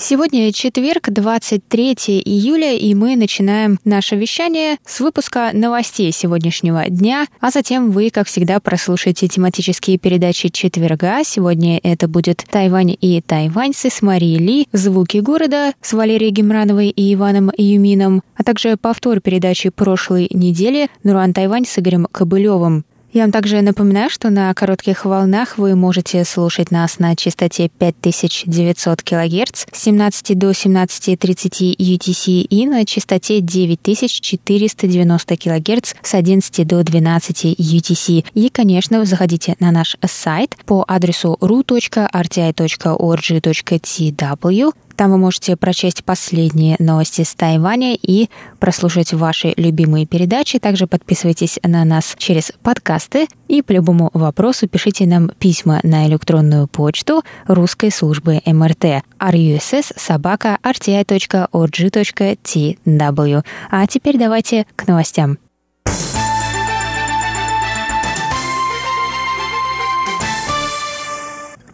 Сегодня четверг, 23 июля, и мы начинаем наше вещание с выпуска новостей сегодняшнего дня, а затем вы, как всегда, прослушаете тематические передачи четверга. Сегодня это будет «Тайвань и тайваньцы» с Марией Ли, «Звуки города» с Валерией Гемрановой и Иваном Юмином, а также повтор передачи прошлой недели «Нуран Тайвань» с Игорем Кобылевым. Я вам также напоминаю, что на коротких волнах вы можете слушать нас на частоте 5900 кГц с 17 до 17.30 UTC и на частоте 9490 кГц с 11 до 12 UTC. И, конечно, заходите на наш сайт по адресу ru.rti.org.tw там вы можете прочесть последние новости с Тайваня и прослушать ваши любимые передачи. Также подписывайтесь на нас через подкасты и по любому вопросу пишите нам письма на электронную почту русской службы МРТ russ собака rti.org.tw. А теперь давайте к новостям.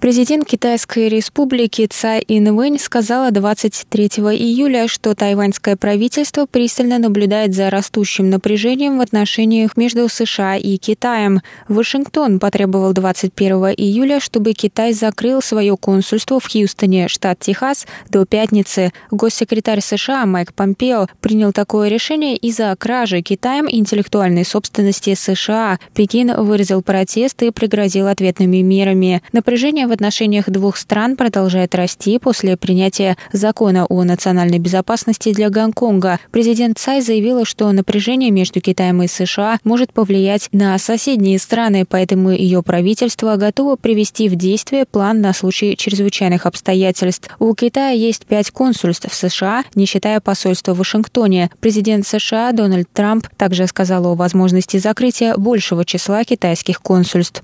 Президент Китайской республики Цай Инвэнь сказала 23 июля, что тайваньское правительство пристально наблюдает за растущим напряжением в отношениях между США и Китаем. Вашингтон потребовал 21 июля, чтобы Китай закрыл свое консульство в Хьюстоне, штат Техас, до пятницы. Госсекретарь США Майк Помпео принял такое решение из-за кражи Китаем интеллектуальной собственности США. Пекин выразил протест и пригрозил ответными мерами. Напряжение в отношениях двух стран продолжает расти после принятия закона о национальной безопасности для Гонконга. Президент Цай заявила, что напряжение между Китаем и США может повлиять на соседние страны, поэтому ее правительство готово привести в действие план на случай чрезвычайных обстоятельств. У Китая есть пять консульств в США, не считая посольства в Вашингтоне. Президент США Дональд Трамп также сказал о возможности закрытия большего числа китайских консульств.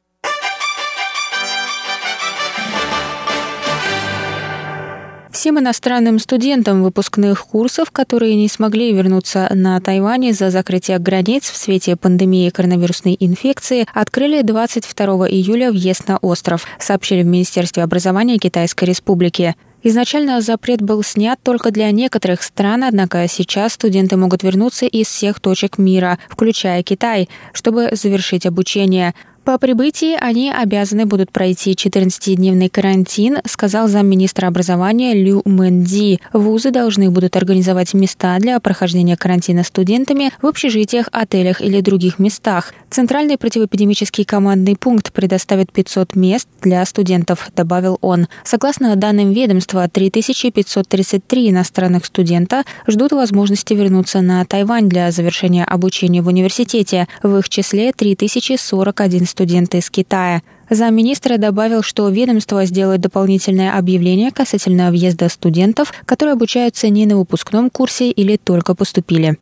Всем иностранным студентам выпускных курсов, которые не смогли вернуться на Тайвань из-за закрытия границ в свете пандемии коронавирусной инфекции, открыли 22 июля въезд на остров, сообщили в Министерстве образования Китайской Республики. Изначально запрет был снят только для некоторых стран, однако сейчас студенты могут вернуться из всех точек мира, включая Китай, чтобы завершить обучение. По прибытии они обязаны будут пройти 14-дневный карантин, сказал замминистра образования Лю Мэнди. Вузы должны будут организовать места для прохождения карантина студентами в общежитиях, отелях или других местах. Центральный противоэпидемический командный пункт предоставит 500 мест для студентов, добавил он. Согласно данным ведомства, 3533 иностранных студента ждут возможности вернуться на Тайвань для завершения обучения в университете. В их числе 3041 студента из Китая. Замминистра добавил, что ведомство сделает дополнительное объявление касательно въезда студентов, которые обучаются не на выпускном курсе или только поступили.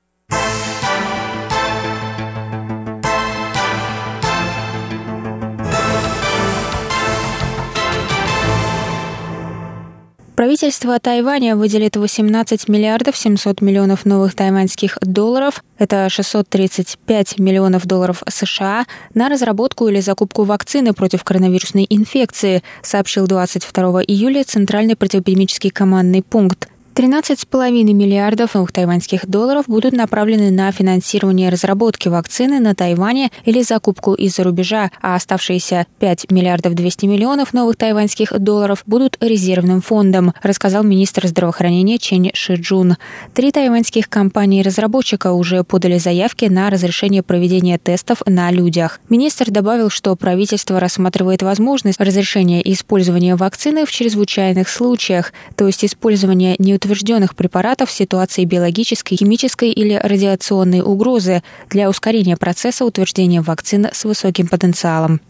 Правительство Тайваня выделит 18 миллиардов 700 миллионов новых тайваньских долларов, это 635 миллионов долларов США, на разработку или закупку вакцины против коронавирусной инфекции, сообщил 22 июля Центральный противоэпидемический командный пункт. 13,5 миллиардов новых тайваньских долларов будут направлены на финансирование разработки вакцины на Тайване или закупку из-за рубежа, а оставшиеся 5 миллиардов 200 миллионов новых тайваньских долларов будут резервным фондом, рассказал министр здравоохранения Чен Шиджун. Три тайваньских компании-разработчика уже подали заявки на разрешение проведения тестов на людях. Министр добавил, что правительство рассматривает возможность разрешения использования вакцины в чрезвычайных случаях, то есть использование неутвержденных утвержденных препаратов в ситуации биологической, химической или радиационной угрозы для ускорения процесса утверждения вакцин с высоким потенциалом.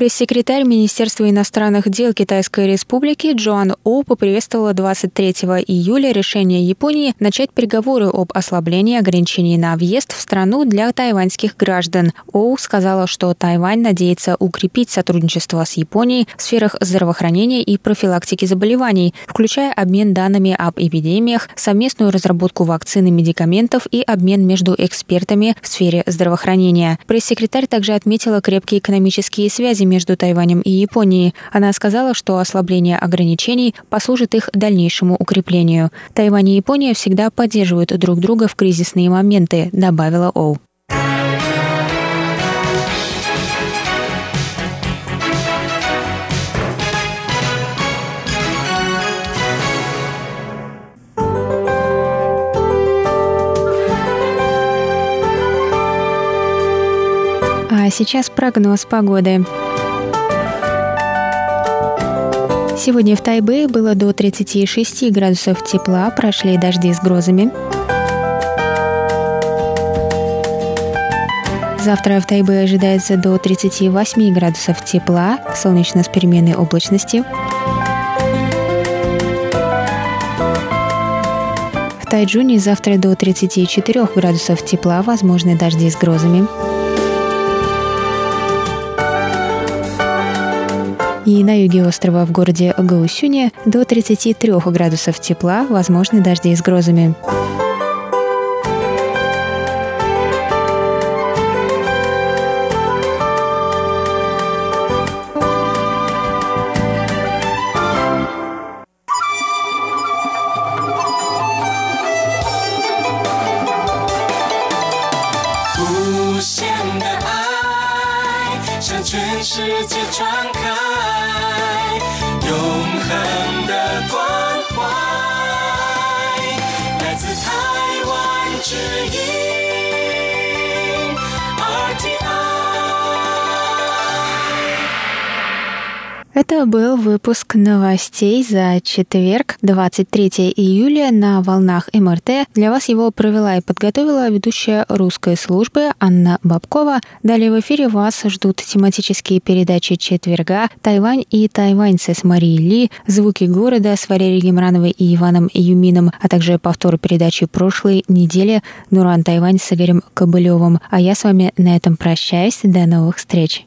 Пресс-секретарь Министерства иностранных дел Китайской Республики Джоан О поприветствовала 23 июля решение Японии начать переговоры об ослаблении ограничений на въезд в страну для тайваньских граждан. Оу сказала, что Тайвань надеется укрепить сотрудничество с Японией в сферах здравоохранения и профилактики заболеваний, включая обмен данными об эпидемиях, совместную разработку вакцин и медикаментов и обмен между экспертами в сфере здравоохранения. Пресс-секретарь также отметила крепкие экономические связи между Тайванем и Японией. Она сказала, что ослабление ограничений послужит их дальнейшему укреплению. Тайвань и Япония всегда поддерживают друг друга в кризисные моменты, добавила Оу. А сейчас прогноз погоды. Сегодня в Тайбе было до 36 градусов тепла, прошли дожди с грозами. Завтра в Тайбе ожидается до 38 градусов тепла, солнечно с переменной облачности. В Тайджуне завтра до 34 градусов тепла, возможны дожди с грозами. И на юге острова в городе Гаусюне до 33 градусов тепла, возможны дожди с грозами. 全世界传开永恒的关怀，来自台湾之音。Это был выпуск новостей за четверг, 23 июля на волнах МРТ. Для вас его провела и подготовила ведущая русской службы Анна Бабкова. Далее в эфире вас ждут тематические передачи четверга «Тайвань и тайваньцы» с Марией Ли, «Звуки города» с Валерией Гемрановой и Иваном Юмином, а также повтор передачи прошлой недели «Нуран Тайвань» с Игорем Кобылевым. А я с вами на этом прощаюсь. До новых встреч.